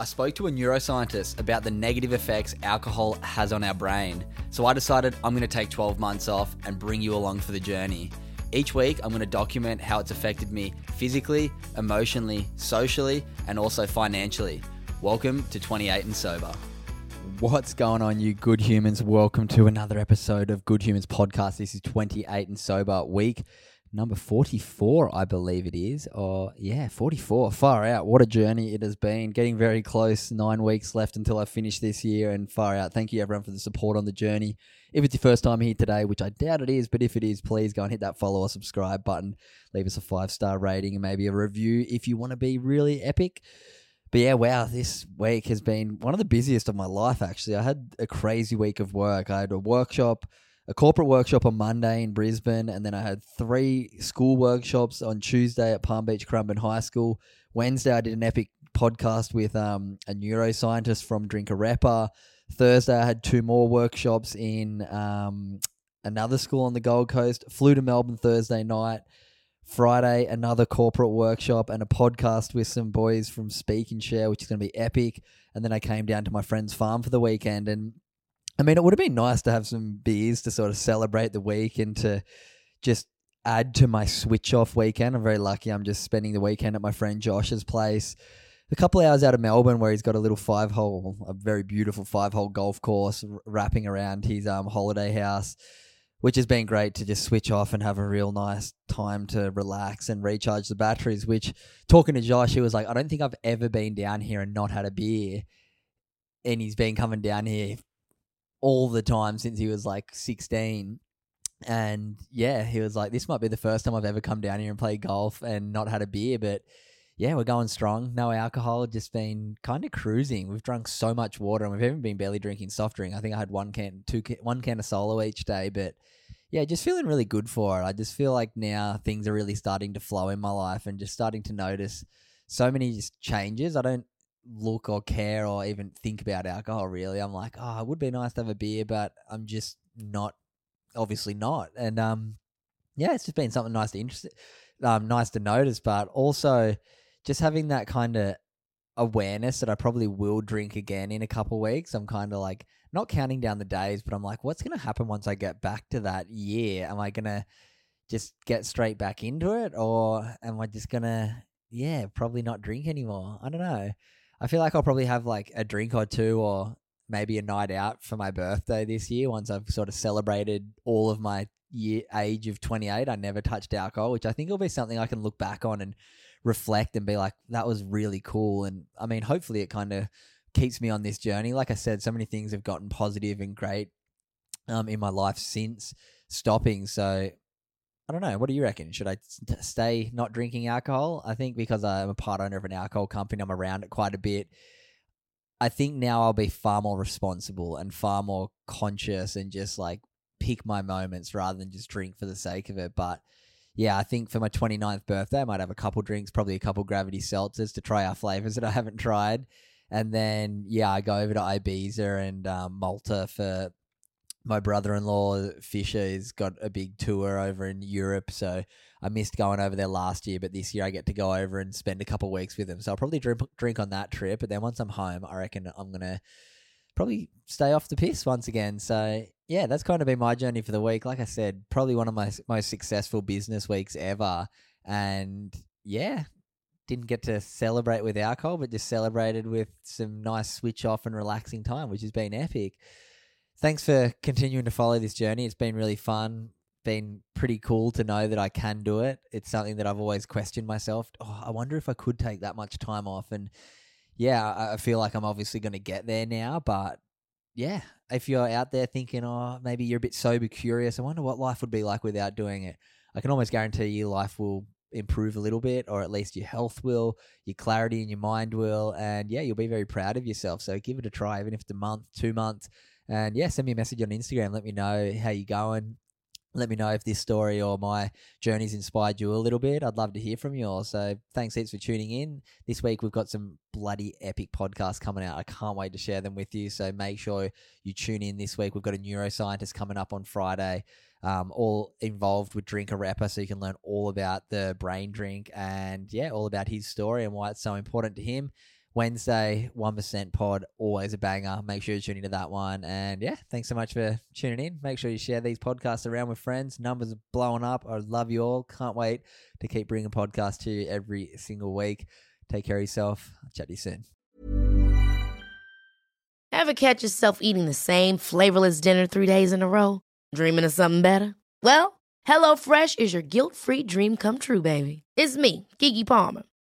I spoke to a neuroscientist about the negative effects alcohol has on our brain. So I decided I'm going to take 12 months off and bring you along for the journey. Each week, I'm going to document how it's affected me physically, emotionally, socially, and also financially. Welcome to 28 and Sober. What's going on, you good humans? Welcome to another episode of Good Humans Podcast. This is 28 and Sober week number 44, I believe it is. Or, yeah, 44. Far out. What a journey it has been. Getting very close. Nine weeks left until I finish this year, and far out. Thank you, everyone, for the support on the journey. If it's your first time here today, which I doubt it is, but if it is, please go and hit that follow or subscribe button. Leave us a five star rating and maybe a review if you want to be really epic. But yeah, wow, this week has been one of the busiest of my life, actually. I had a crazy week of work. I had a workshop a corporate workshop on Monday in Brisbane, and then I had three school workshops on Tuesday at Palm Beach Currumbin High School. Wednesday, I did an epic podcast with um, a neuroscientist from Drink Arepa. Thursday, I had two more workshops in um, another school on the Gold Coast. Flew to Melbourne Thursday night. Friday, another corporate workshop and a podcast with some boys from Speak and Share, which is going to be epic. And then I came down to my friend's farm for the weekend and I mean, it would have been nice to have some beers to sort of celebrate the week and to just add to my switch off weekend. I'm very lucky. I'm just spending the weekend at my friend Josh's place. A couple hours out of Melbourne, where he's got a little five hole, a very beautiful five hole golf course wrapping around his um, holiday house, which has been great to just switch off and have a real nice time to relax and recharge the batteries. Which, talking to Josh, he was like, I don't think I've ever been down here and not had a beer. And he's been coming down here all the time since he was like 16. And yeah, he was like, this might be the first time I've ever come down here and played golf and not had a beer. But yeah, we're going strong. No alcohol, just been kind of cruising. We've drunk so much water and we've even been barely drinking soft drink. I think I had one can, two, one can of solo each day. But yeah, just feeling really good for it. I just feel like now things are really starting to flow in my life and just starting to notice so many changes. I don't look or care or even think about alcohol really. I'm like, oh, it would be nice to have a beer, but I'm just not obviously not. And um yeah, it's just been something nice to interest um nice to notice, but also just having that kind of awareness that I probably will drink again in a couple weeks. I'm kind of like not counting down the days, but I'm like, what's going to happen once I get back to that year? Am I going to just get straight back into it or am I just going to yeah, probably not drink anymore? I don't know. I feel like I'll probably have like a drink or two or maybe a night out for my birthday this year once I've sort of celebrated all of my year age of 28. I never touched alcohol, which I think will be something I can look back on and reflect and be like, that was really cool. And I mean, hopefully it kind of keeps me on this journey. Like I said, so many things have gotten positive and great um, in my life since stopping. So I don't know. What do you reckon? Should I stay not drinking alcohol? I think because I'm a part owner of an alcohol company, I'm around it quite a bit. I think now I'll be far more responsible and far more conscious and just like pick my moments rather than just drink for the sake of it. But yeah, I think for my 29th birthday, I might have a couple drinks, probably a couple gravity seltzers to try our flavors that I haven't tried. And then, yeah, I go over to Ibiza and um, Malta for my brother-in-law Fisher has got a big tour over in Europe, so I missed going over there last year, but this year I get to go over and spend a couple weeks with him. So I'll probably drink drink on that trip, but then once I'm home, I reckon I'm gonna probably stay off the piss once again. So yeah, that's kind of been my journey for the week. Like I said, probably one of my most successful business weeks ever, and yeah. Didn't get to celebrate with alcohol, but just celebrated with some nice switch off and relaxing time, which has been epic thanks for continuing to follow this journey. It's been really fun. Been pretty cool to know that I can do it. It's something that I've always questioned myself. Oh, I wonder if I could take that much time off. And yeah, I feel like I'm obviously going to get there now. But yeah, if you're out there thinking, oh, maybe you're a bit sober curious, I wonder what life would be like without doing it. I can almost guarantee you life will improve a little bit, or at least your health will, your clarity in your mind will, and yeah, you'll be very proud of yourself. So give it a try, even if it's a month, two months, and yeah, send me a message on Instagram. Let me know how you're going. Let me know if this story or my journey's inspired you a little bit. I'd love to hear from you all. So thanks heaps for tuning in. This week we've got some bloody epic podcasts coming out. I can't wait to share them with you. So make sure you tune in this week. We've got a neuroscientist coming up on Friday um, all involved with Drink Arepa, so you can learn all about the brain drink and yeah, all about his story and why it's so important to him. Wednesday, 1% pod, always a banger. Make sure you tune into that one. And yeah, thanks so much for tuning in. Make sure you share these podcasts around with friends. Numbers are blowing up. I love you all. Can't wait to keep bringing podcasts to you every single week. Take care of yourself. I'll chat to you soon. Ever catch yourself eating the same flavorless dinner three days in a row? Dreaming of something better? Well, HelloFresh is your guilt free dream come true, baby. It's me, Keke Palmer.